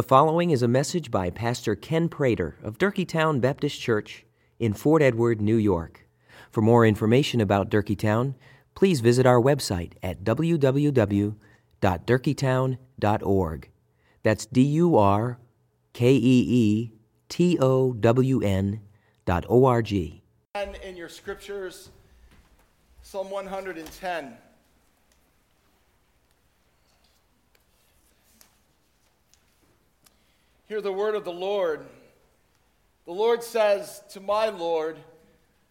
The following is a message by Pastor Ken Prater of Durkeetown Baptist Church in Fort Edward, New York. For more information about Durkeetown, please visit our website at www.durkeetown.org. That's D U R K E E T O W N dot O R G. And in your scriptures, Psalm 110. Hear the word of the Lord. The Lord says to my Lord,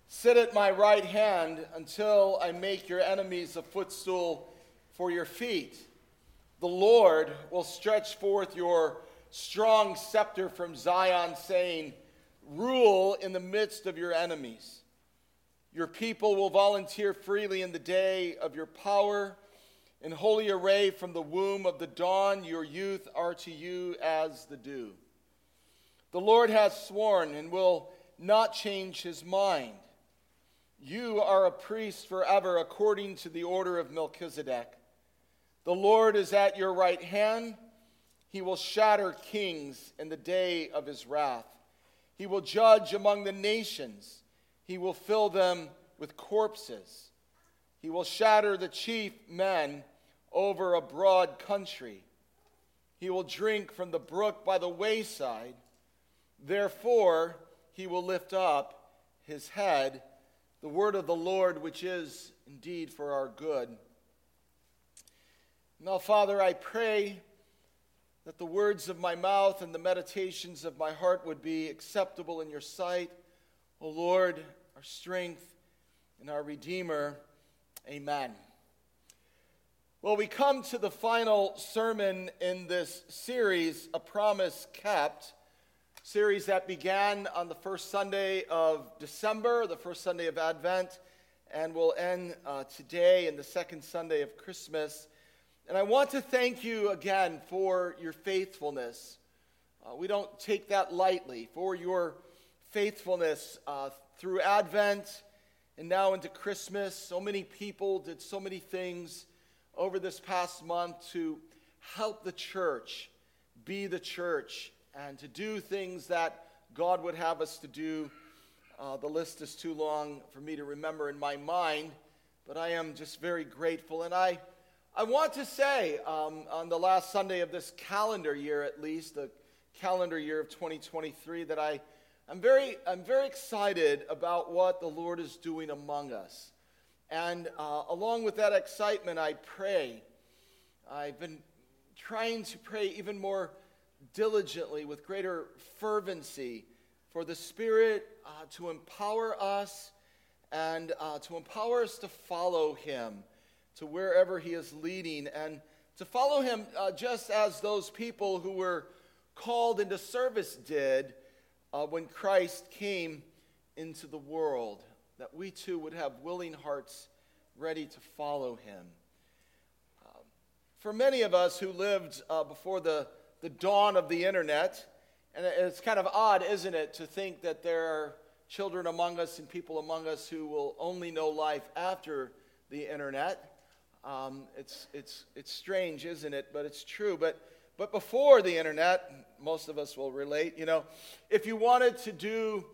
Sit at my right hand until I make your enemies a footstool for your feet. The Lord will stretch forth your strong scepter from Zion, saying, Rule in the midst of your enemies. Your people will volunteer freely in the day of your power. In holy array from the womb of the dawn, your youth are to you as the dew. The Lord has sworn and will not change his mind. You are a priest forever according to the order of Melchizedek. The Lord is at your right hand. He will shatter kings in the day of his wrath. He will judge among the nations. He will fill them with corpses. He will shatter the chief men over a broad country. He will drink from the brook by the wayside. Therefore, he will lift up his head, the word of the Lord, which is indeed for our good. Now, Father, I pray that the words of my mouth and the meditations of my heart would be acceptable in your sight. O Lord, our strength and our Redeemer. Amen. Well, we come to the final sermon in this series, A Promise Kept, series that began on the first Sunday of December, the first Sunday of Advent, and will end uh, today in the second Sunday of Christmas. And I want to thank you again for your faithfulness. Uh, we don't take that lightly, for your faithfulness uh, through Advent and now into Christmas. So many people did so many things over this past month to help the church be the church and to do things that God would have us to do. Uh, the list is too long for me to remember in my mind, but I am just very grateful. And I I want to say um, on the last Sunday of this calendar year, at least, the calendar year of 2023, that I, I'm, very, I'm very excited about what the Lord is doing among us. And uh, along with that excitement, I pray. I've been trying to pray even more diligently, with greater fervency, for the Spirit uh, to empower us and uh, to empower us to follow Him to wherever he is leading and to follow him uh, just as those people who were called into service did uh, when Christ came into the world, that we too would have willing hearts ready to follow him. Um, for many of us who lived uh, before the, the dawn of the internet, and it's kind of odd, isn't it, to think that there are children among us and people among us who will only know life after the internet. Um, it's, it's, it's strange, isn't it? But it's true. But, but before the internet, most of us will relate, you know, if you wanted to do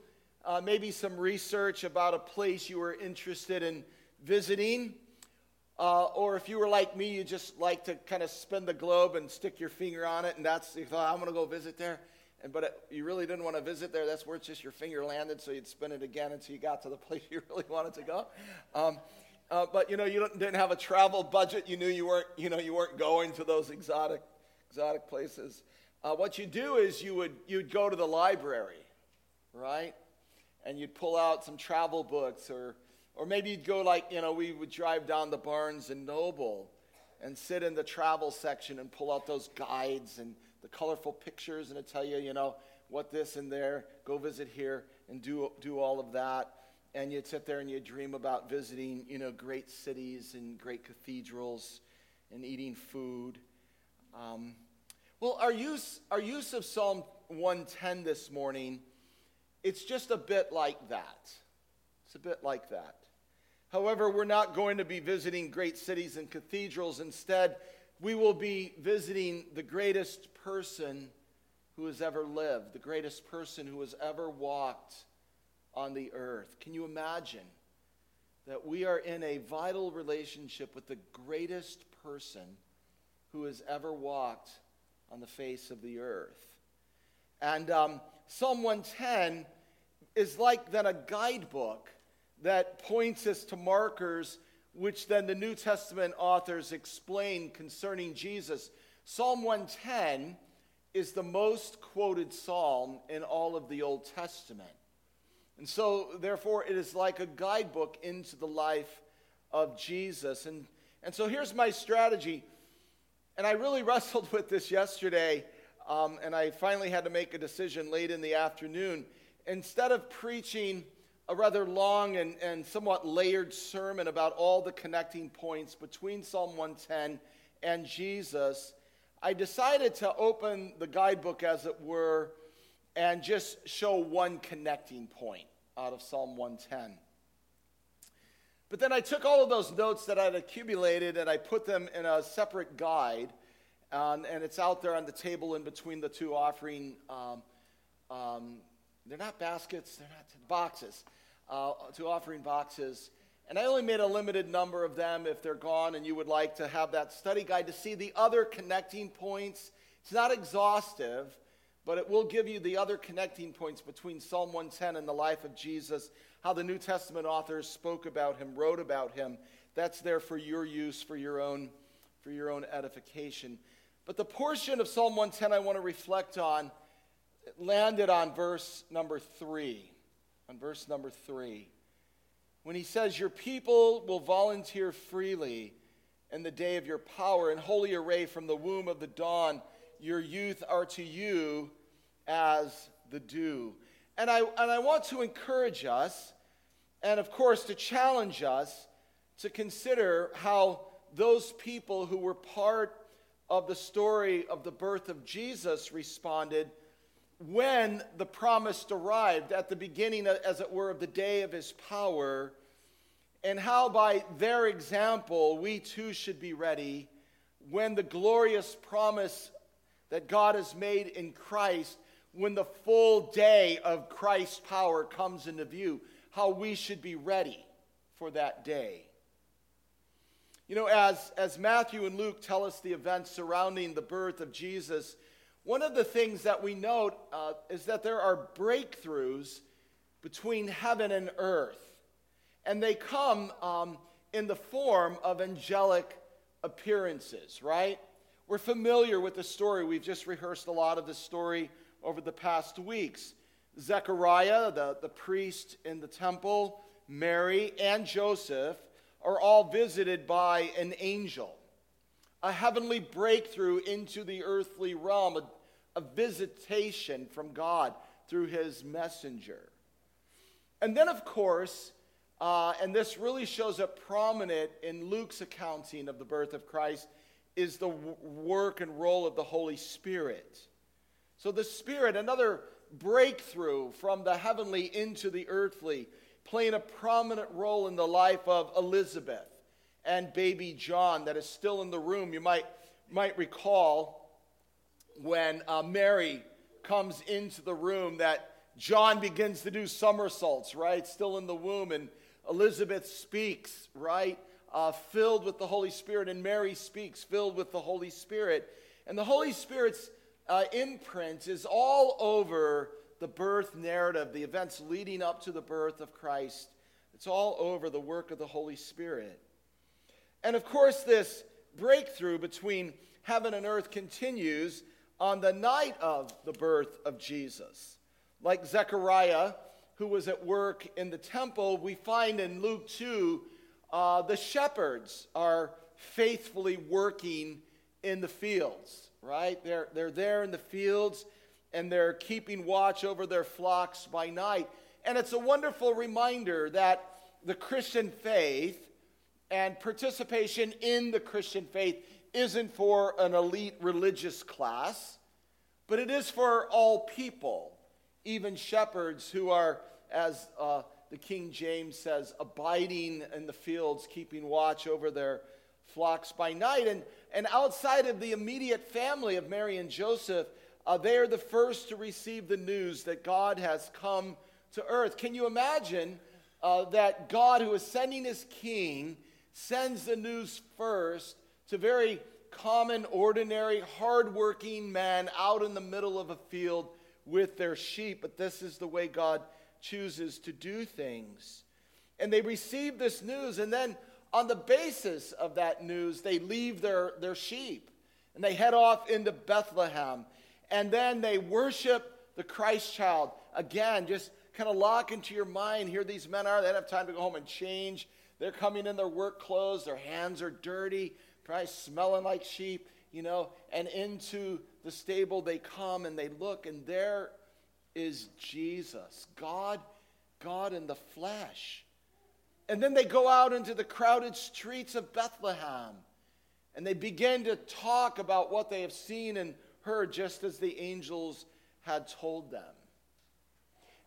uh, maybe some research about a place you were interested in visiting, uh, or if you were like me, you just like to kind of spin the globe and stick your finger on it, and that's, you thought, I'm going to go visit there. And, but it, you really didn't want to visit there. That's where it's just your finger landed, so you'd spin it again until you got to the place you really wanted to go. Um, uh, but you know you didn't have a travel budget. You knew you weren't you know you weren't going to those exotic exotic places. Uh, what you do is you would you'd go to the library, right, and you'd pull out some travel books, or or maybe you'd go like you know we would drive down the Barnes and Noble, and sit in the travel section and pull out those guides and the colorful pictures and it tell you you know what this and there. Go visit here and do do all of that and you'd sit there and you'd dream about visiting, you know, great cities and great cathedrals and eating food. Um, well, our use, our use of Psalm 110 this morning, it's just a bit like that. It's a bit like that. However, we're not going to be visiting great cities and cathedrals. Instead, we will be visiting the greatest person who has ever lived, the greatest person who has ever walked on the earth. Can you imagine that we are in a vital relationship with the greatest person who has ever walked on the face of the earth? And um, Psalm 110 is like then a guidebook that points us to markers which then the New Testament authors explain concerning Jesus. Psalm 110 is the most quoted psalm in all of the Old Testament. And so, therefore, it is like a guidebook into the life of Jesus. And, and so, here's my strategy. And I really wrestled with this yesterday, um, and I finally had to make a decision late in the afternoon. Instead of preaching a rather long and, and somewhat layered sermon about all the connecting points between Psalm 110 and Jesus, I decided to open the guidebook, as it were, and just show one connecting point out of Psalm 110. But then I took all of those notes that I'd accumulated and I put them in a separate guide, um, and it's out there on the table in between the two offering. Um, um, they're not baskets, they're not boxes uh, to offering boxes. And I only made a limited number of them if they're gone and you would like to have that study guide to see the other connecting points. It's not exhaustive, but it will give you the other connecting points between Psalm 110 and the life of Jesus, how the New Testament authors spoke about him, wrote about him. That's there for your use, for your own, for your own edification. But the portion of Psalm 110 I want to reflect on landed on verse number 3 on verse number three, when he says, Your people will volunteer freely in the day of your power, in holy array from the womb of the dawn, your youth are to you as the dew. And I, and I want to encourage us, and of course, to challenge us to consider how those people who were part of the story of the birth of Jesus responded when the promise arrived at the beginning, as it were, of the day of his power, and how by their example we too should be ready when the glorious promise that God has made in Christ, when the full day of Christ's power comes into view, how we should be ready for that day. You know, as, as Matthew and Luke tell us the events surrounding the birth of Jesus, one of the things that we note uh, is that there are breakthroughs between heaven and earth, and they come um, in the form of angelic appearances, right? We're familiar with the story. We've just rehearsed a lot of the story over the past weeks. Zechariah, the, the priest in the temple, Mary, and Joseph are all visited by an angel a heavenly breakthrough into the earthly realm, a, a visitation from God through his messenger. And then, of course, uh, and this really shows up prominent in Luke's accounting of the birth of Christ, is the w- work and role of the Holy Spirit. So, the Spirit, another breakthrough from the heavenly into the earthly, playing a prominent role in the life of Elizabeth and baby John that is still in the room. You might, might recall when uh, Mary comes into the room that John begins to do somersaults, right? Still in the womb. And Elizabeth speaks, right? Uh, filled with the Holy Spirit. And Mary speaks, filled with the Holy Spirit. And the Holy Spirit's uh, imprint is all over the birth narrative, the events leading up to the birth of Christ. It's all over the work of the Holy Spirit. And of course, this breakthrough between heaven and earth continues on the night of the birth of Jesus. Like Zechariah, who was at work in the temple, we find in Luke 2 uh, the shepherds are faithfully working in the fields, right? They're, they're there in the fields and they're keeping watch over their flocks by night. And it's a wonderful reminder that the Christian faith and participation in the Christian faith isn't for an elite religious class, but it is for all people, even shepherds who are, as uh, the King James says, abiding in the fields, keeping watch over their flocks by night. And, and outside of the immediate family of Mary and Joseph, uh, they are the first to receive the news that God has come to earth. Can you imagine uh, that God, who is sending his king, sends the news first to very common, ordinary, hardworking men out in the middle of a field with their sheep? But this is the way God chooses to do things. And they receive this news, and then on the basis of that news, they leave their, their sheep and they head off into Bethlehem. And then they worship the Christ child. Again, just kind of lock into your mind here these men are. They don't have time to go home and change. They're coming in their work clothes, their hands are dirty, probably smelling like sheep, you know. And into the stable they come and they look, and there is Jesus, God, God in the flesh. And then they go out into the crowded streets of Bethlehem and they begin to talk about what they have seen and heard just as the angels had told them.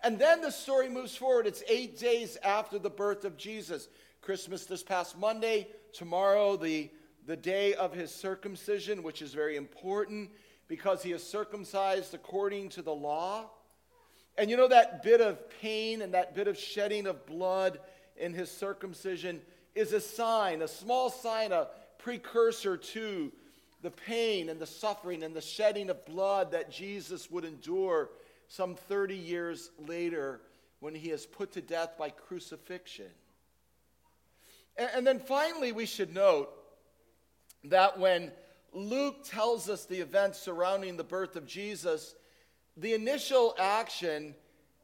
And then the story moves forward. It's eight days after the birth of Jesus. Christmas this past Monday, tomorrow, the, the day of his circumcision, which is very important because he is circumcised according to the law. And you know that bit of pain and that bit of shedding of blood in his circumcision is a sign, a small sign, a precursor to the pain and the suffering and the shedding of blood that Jesus would endure some 30 years later when he is put to death by crucifixion. And, and then finally, we should note that when Luke tells us the events surrounding the birth of Jesus, the initial action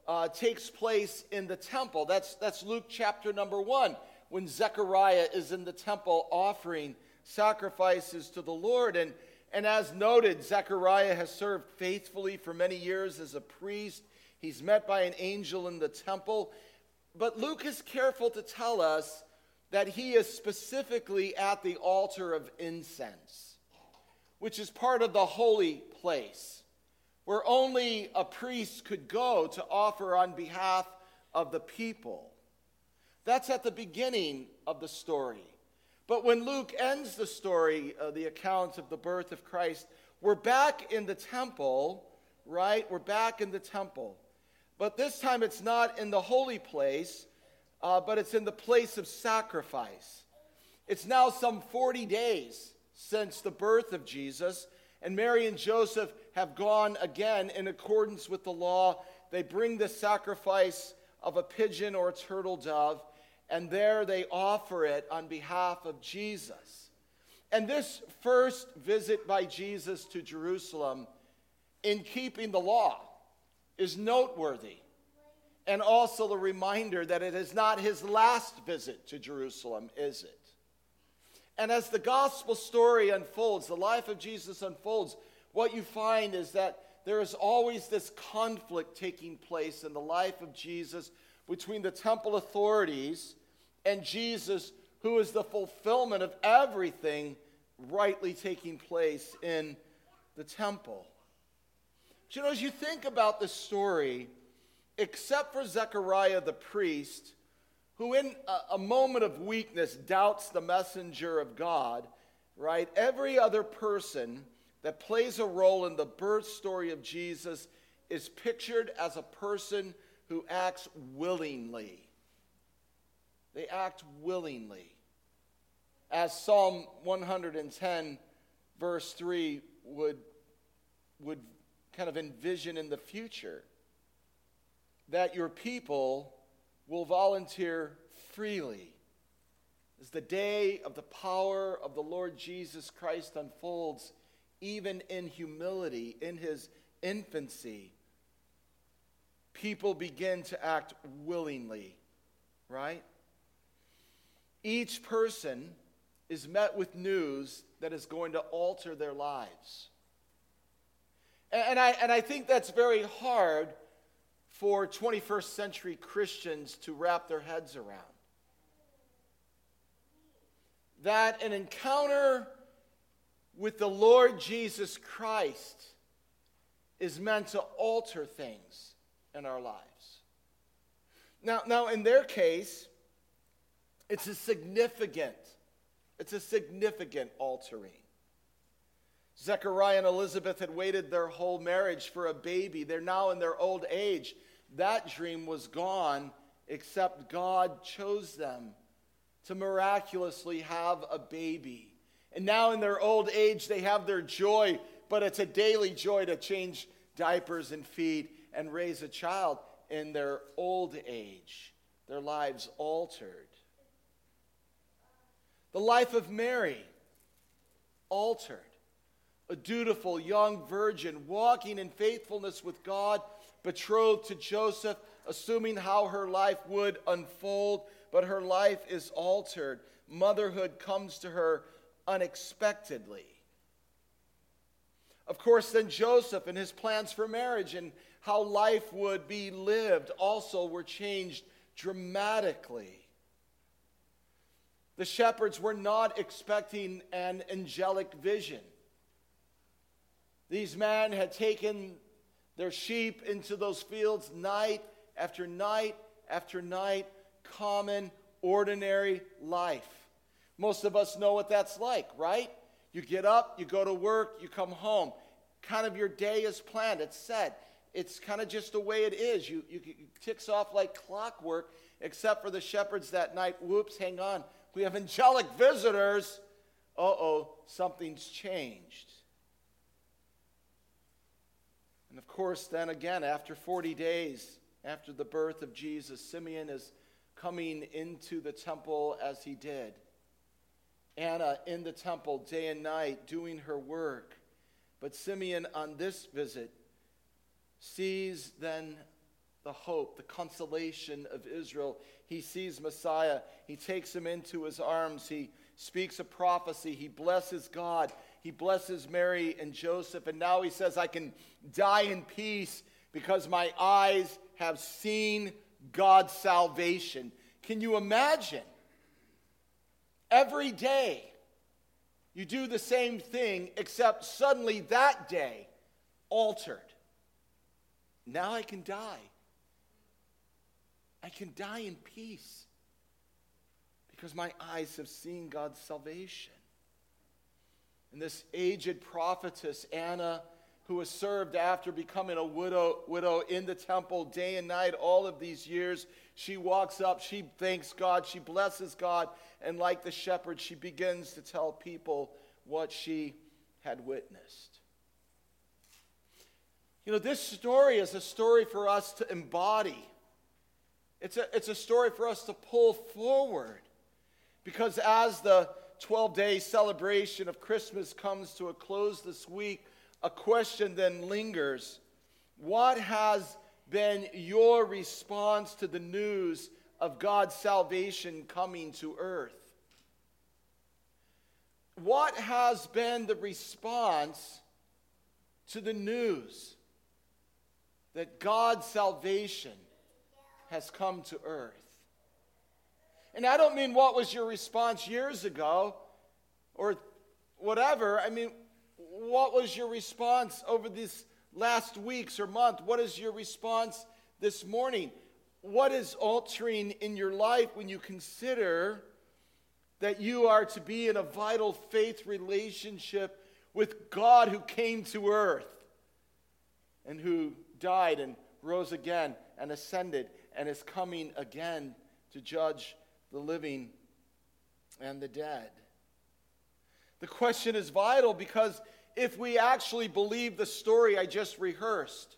uh, takes place in the temple. That's, that's Luke chapter number one, when Zechariah is in the temple offering sacrifices to the Lord. And, and as noted, Zechariah has served faithfully for many years as a priest. He's met by an angel in the temple. But Luke is careful to tell us that he is specifically at the altar of incense, which is part of the holy place where only a priest could go to offer on behalf of the people. That's at the beginning of the story. But when Luke ends the story, uh, the account of the birth of Christ, we're back in the temple, right? We're back in the temple. But this time it's not in the holy place, uh, but it's in the place of sacrifice. It's now some 40 days since the birth of Jesus, and Mary and Joseph have gone again in accordance with the law. They bring the sacrifice of a pigeon or a turtle dove, and there they offer it on behalf of Jesus. And this first visit by Jesus to Jerusalem, in keeping the law, is noteworthy. And also the reminder that it is not his last visit to Jerusalem, is it? And as the gospel story unfolds, the life of Jesus unfolds, what you find is that there is always this conflict taking place in the life of Jesus between the temple authorities and Jesus, who is the fulfillment of everything rightly taking place in the temple. But you know, as you think about the story, except for Zechariah the priest, who in a, moment of weakness doubts the messenger of God, right? Every other person that plays a role in the birth story of Jesus is pictured as a person who acts willingly. They act willingly. As Psalm 110, verse 3, would, would kind of envision in the future that your people will volunteer freely. As the day of the power of the Lord Jesus Christ unfolds, even in humility, in his infancy, people begin to act willingly, right? Each person is met with news that is going to alter their lives. And, I, and I think that's very hard for 21st century Christians to wrap their heads around. That an encounter with the Lord Jesus Christ is meant to alter things in our lives. Now, now in their case, it's a significant, it's a significant altering. Zechariah and Elizabeth had waited their whole marriage for a baby. They're now in their old age. That dream was gone, except God chose them to miraculously have a baby. And now in their old age, they have their joy, but it's a daily joy to change diapers and feed and raise a child in their old age, their lives altered. The life of Mary, altered. A dutiful young virgin walking in faithfulness with God, betrothed to Joseph, assuming how her life would unfold, but her life is altered. Motherhood comes to her unexpectedly. Of course, then Joseph and his plans for marriage and how life would be lived also were changed dramatically. The shepherds were not expecting an angelic vision. These men had taken their sheep into those fields night after night after night, common, ordinary life. Most of us know what that's like, right? You get up, you go to work, you come home. Kind of your day is planned, it's set. It's kind of just the way it is. You, you, it ticks off like clockwork, except for the shepherds that night. Whoops, hang on. We have angelic visitors. Uh oh, something's changed. And of course, then again, after 40 days after the birth of Jesus, Simeon is coming into the temple as he did. Anna in the temple day and night doing her work. But Simeon on this visit sees then the hope, the consolation of Israel. He sees Messiah. He takes him into his arms. He speaks a prophecy. He blesses God. He blesses Mary and Joseph. And now he says, I can die in peace because my eyes have seen God's salvation. Can you imagine? Every day, you do the same thing, except suddenly that day altered. Now I can die. I can die in peace because my eyes have seen God's salvation. And this aged prophetess, Anna, who has served after becoming a widow, widow in the temple day and night all of these years, she walks up, she thanks God, she blesses God, and like the shepherd, she begins to tell people what she had witnessed. You know, this story is a story for us to embody. It's a, it's a story for us to pull forward. Because as the 12 day celebration of Christmas comes to a close this week, a question then lingers What has been your response to the news of God's salvation coming to earth? What has been the response to the news that God's salvation has come to earth? And I don't mean what was your response years ago or whatever. I mean, what was your response over these last weeks or month? What is your response this morning? What is altering in your life when you consider that you are to be in a vital faith relationship with God who came to earth and who died and rose again and ascended and is coming again to judge the living and the dead? The question is vital because if we actually believe the story I just rehearsed,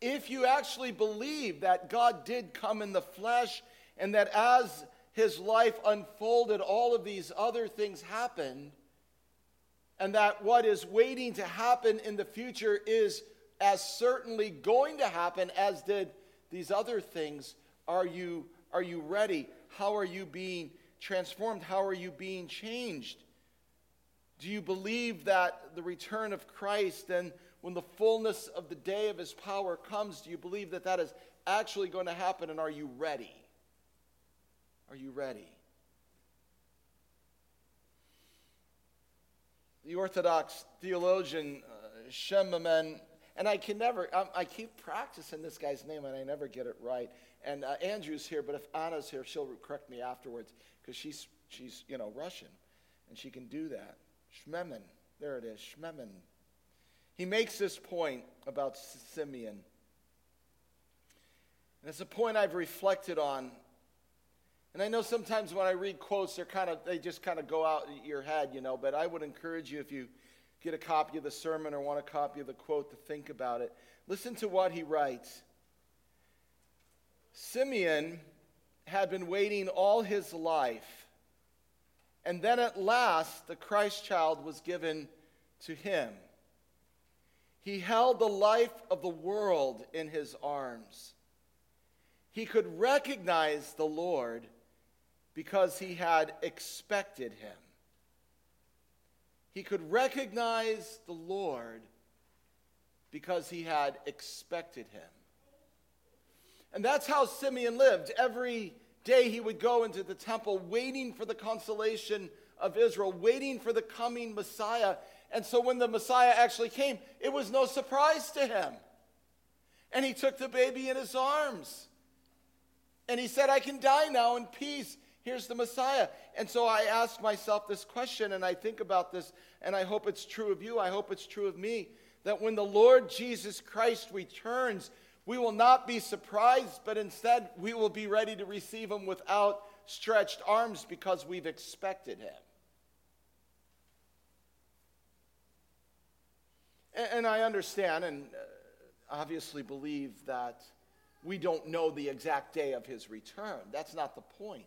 if you actually believe that God did come in the flesh and that as his life unfolded, all of these other things happened, and that what is waiting to happen in the future is as certainly going to happen as did these other things, are you, are you ready? How are you being transformed? How are you being changed? Do you believe that the return of Christ and when the fullness of the day of his power comes, do you believe that that is actually going to happen and are you ready? Are you ready? The Orthodox theologian uh, Shemamen, and I can never, I, I, keep practicing this guy's name and I never get it right. And uh, Andrew's here, but if Anna's here, she'll correct me afterwards because she's, she's, you know, Russian and she can do that. Schmemann. There it is, Schmemann. He makes this point about Simeon. And it's a point I've reflected on. And I know sometimes when I read quotes, they're kind of they just kind of go out your head, you know, but I would encourage you if you get a copy of the sermon or want a copy of the quote to think about it. Listen to what he writes. Simeon had been waiting all his life, and then at last the Christ child was given to him. He held the life of the world in his arms. He could recognize the Lord because he had expected him. He could recognize the Lord because he had expected him. And that's how Simeon lived. Every day he would go into the temple waiting for the consolation of Israel, waiting for the coming Messiah. And so when the Messiah actually came, it was no surprise to him. And he took the baby in his arms. And he said, I can die now in peace. Here's the Messiah. And so I ask myself this question, and I think about this, and I hope it's true of you. I hope it's true of me that when the Lord Jesus Christ returns, we will not be surprised, but instead we will be ready to receive him without stretched arms because we've expected him. And, I understand and uh, obviously believe that we don't know the exact day of his return. That's not the point.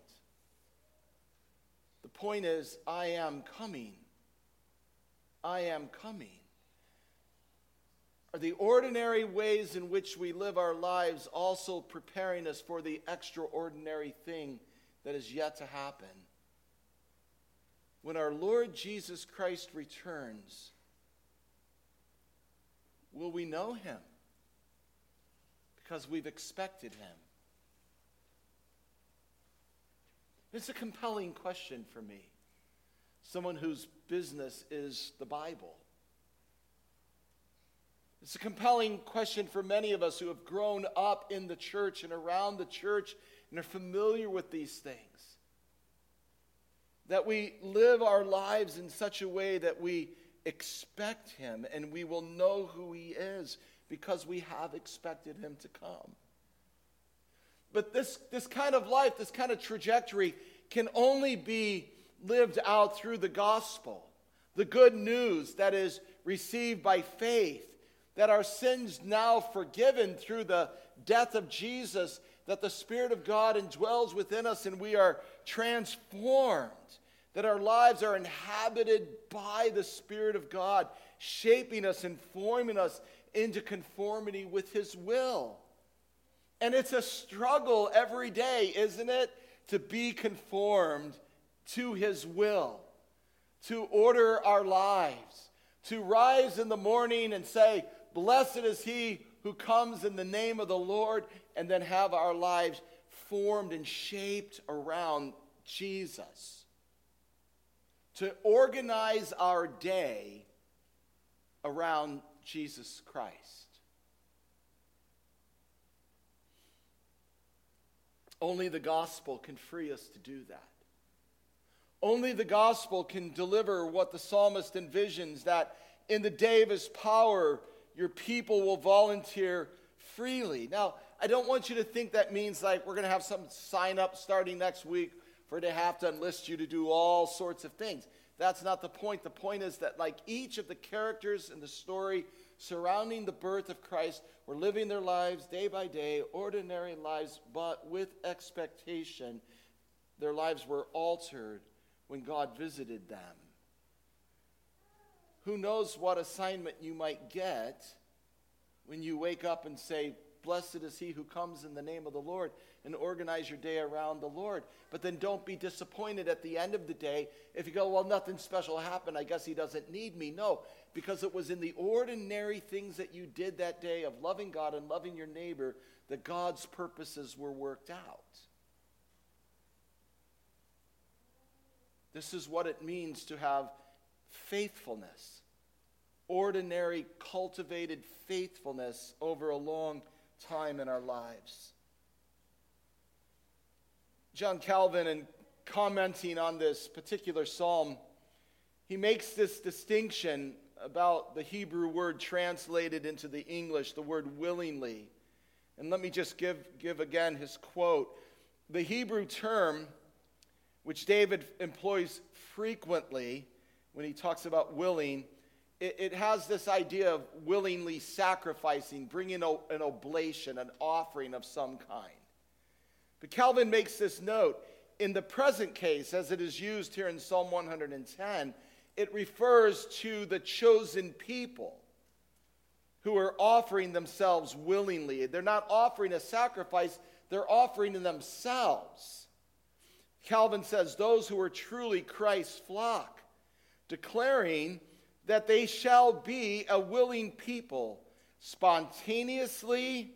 Point is, I am coming. I am coming are the ordinary ways in which we live our lives also preparing us for the extraordinary thing that is yet to happen? When our Lord Jesus Christ returns, will we know him? Because we've expected him. It's a compelling question for me. Someone whose business is the Bible. It's a compelling question for many of us who have grown up in the church and around the church and are familiar with these things. That we live our lives in such a way that we expect Him and we will know who He is because we have expected Him to come. But this, this kind of life, this kind of trajectory, can only be lived out through the gospel, the good news that is received by faith that our sins now forgiven through the death of Jesus, that the Spirit of God indwells within us and we are transformed, that our lives are inhabited by the Spirit of God, shaping us and forming us into conformity with His will. And it's a struggle every day, isn't it? To be conformed to His will, to order our lives, to rise in the morning and say, Blessed is he who comes in the name of the Lord, and then have our lives formed and shaped around Jesus. To organize our day around Jesus Christ. Only the gospel can free us to do that. Only the gospel can deliver what the psalmist envisions that in the day of his power, your people will volunteer freely. Now, I don't want you to think that means like we're going to have some sign up starting next week for to have to enlist you to do all sorts of things. That's not the point. The point is that, like each of the characters in the story surrounding the birth of Christ, were living their lives day by day, ordinary lives, but with expectation. Their lives were altered when God visited them. Who knows what assignment you might get when you wake up and say, Blessed is he who comes in the name of the Lord, and organize your day around the Lord. But then don't be disappointed at the end of the day if you go, Well, nothing special happened. I guess he doesn't need me. No, because it was in the ordinary things that you did that day of loving God and loving your neighbor that God's purposes were worked out. This is what it means to have faithfulness, ordinary, cultivated faithfulness over a long time in our lives. John Calvin, in commenting on this particular psalm, he makes this distinction about the Hebrew word translated into the English, the word willingly. And let me just give, give again his quote. The Hebrew term, which David employs frequently when he talks about willing, it, it has this idea of willingly sacrificing, bringing an oblation, an offering of some kind. But Calvin makes this note in the present case, as it is used here in Psalm 110, it refers to the chosen people who are offering themselves willingly. They're not offering a sacrifice, they're offering themselves. Calvin says, Those who are truly Christ's flock, declaring that they shall be a willing people, spontaneously,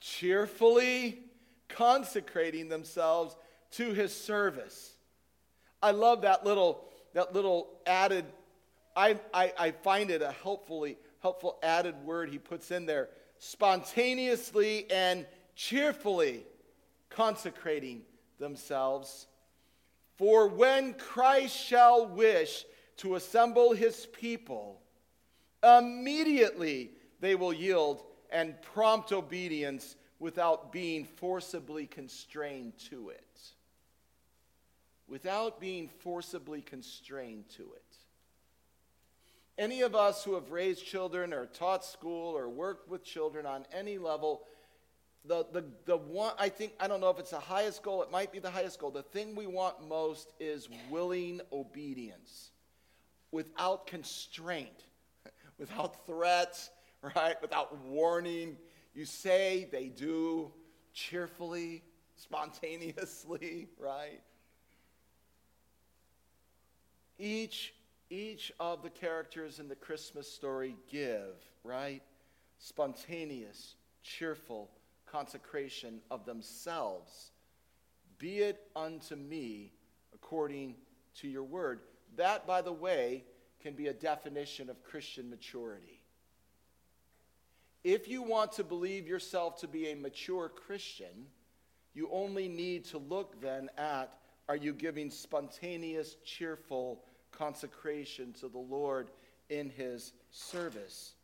cheerfully consecrating themselves to his service. I love that little, that little added, I, I, I find it a helpfully, helpful added word he puts in there. Spontaneously and cheerfully consecrating themselves. For when Christ shall wish to assemble his people, immediately they will yield and prompt obedience without being forcibly constrained to it. Without being forcibly constrained to it. Any of us who have raised children or taught school or worked with children on any level, the, the, the one, I think, I don't know if it's the highest goal, it might be the highest goal. The thing we want most is willing obedience without constraint, without threats, right? Without warning. You say, they do, cheerfully, spontaneously, right? Each, each of the characters in the Christmas story give, right? Spontaneous, cheerful consecration of themselves. Be it unto me according to your word. That, by the way, can be a definition of Christian maturity. If you want to believe yourself to be a mature Christian, you only need to look then at are you giving spontaneous, cheerful consecration to the Lord in his service?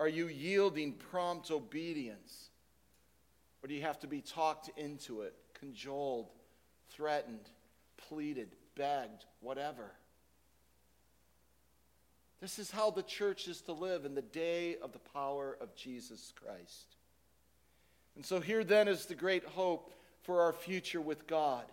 Are you yielding prompt obedience? Or do you have to be talked into it, cajoled, threatened, pleaded, begged, whatever? This is how the church is to live in the day of the power of Jesus Christ. And so, here then is the great hope for our future with God.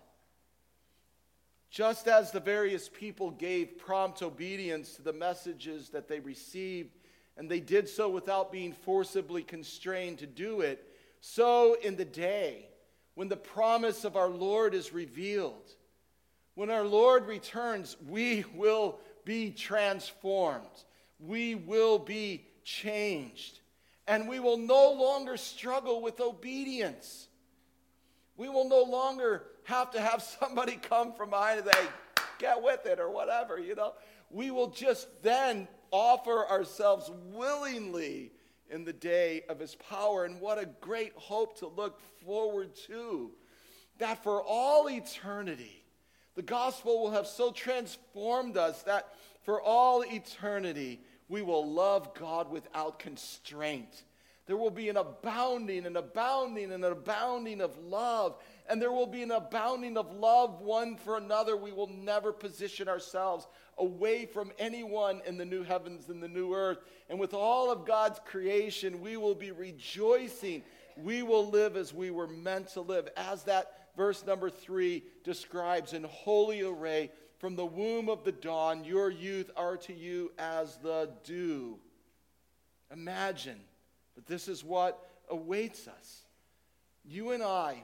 Just as the various people gave prompt obedience to the messages that they received, and they did so without being forcibly constrained to do it, so in the day when the promise of our Lord is revealed, when our Lord returns, we will be transformed. We will be changed. And we will no longer struggle with obedience. We will no longer have to have somebody come from behind and say, get with it or whatever, you know. We will just then offer ourselves willingly in the day of his power. And what a great hope to look forward to. That for all eternity, the gospel will have so transformed us that for all eternity, we will love God without constraint. There will be an abounding and abounding and abounding of love. And there will be an abounding of love one for another. We will never position ourselves away from anyone in the new heavens and the new earth. And with all of God's creation, we will be rejoicing. We will live as we were meant to live, as that verse number three describes in holy array. From the womb of the dawn, your youth are to you as the dew. Imagine that this is what awaits us. You and I,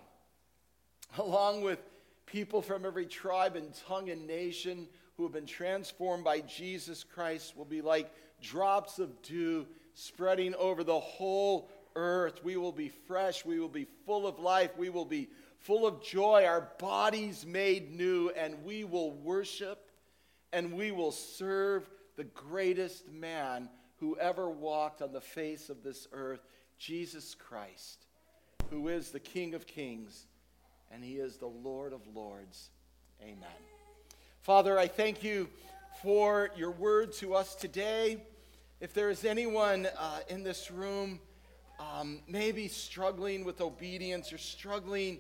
along with people from every tribe and tongue and nation who have been transformed by Jesus Christ, will be like drops of dew spreading over the whole earth. We will be fresh. We will be full of life. We will be full of joy, our bodies made new, and we will worship and we will serve the greatest man who ever walked on the face of this earth, Jesus Christ, who is the King of kings and he is the Lord of lords. Amen. Father, I thank you for your word to us today. If there is anyone uh, in this room um, maybe struggling with obedience or struggling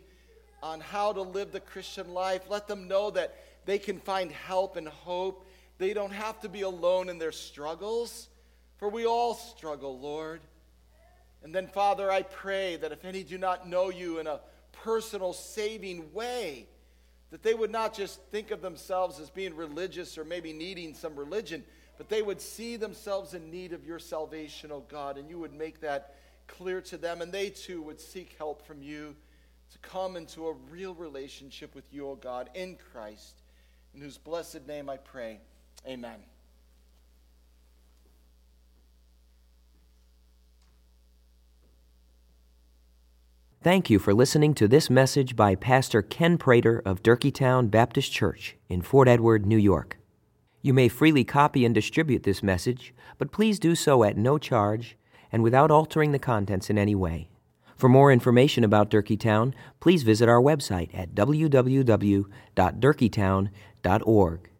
on how to live the Christian life, let them know that they can find help and hope. They don't have to be alone in their struggles, for we all struggle, Lord. And then, Father, I pray that if any do not know you in a personal, saving way, that they would not just think of themselves as being religious or maybe needing some religion, but they would see themselves in need of your salvation, oh God, and you would make that clear to them, and they too would seek help from you to come into a real relationship with you, oh God, in Christ, in whose blessed name I pray. Amen. Thank you for listening to this message by Pastor Ken Prater of Durkeetown Baptist Church in Fort Edward, New York. You may freely copy and distribute this message, but please do so at no charge and without altering the contents in any way. For more information about Durkeetown, please visit our website at www.durkeetown.org.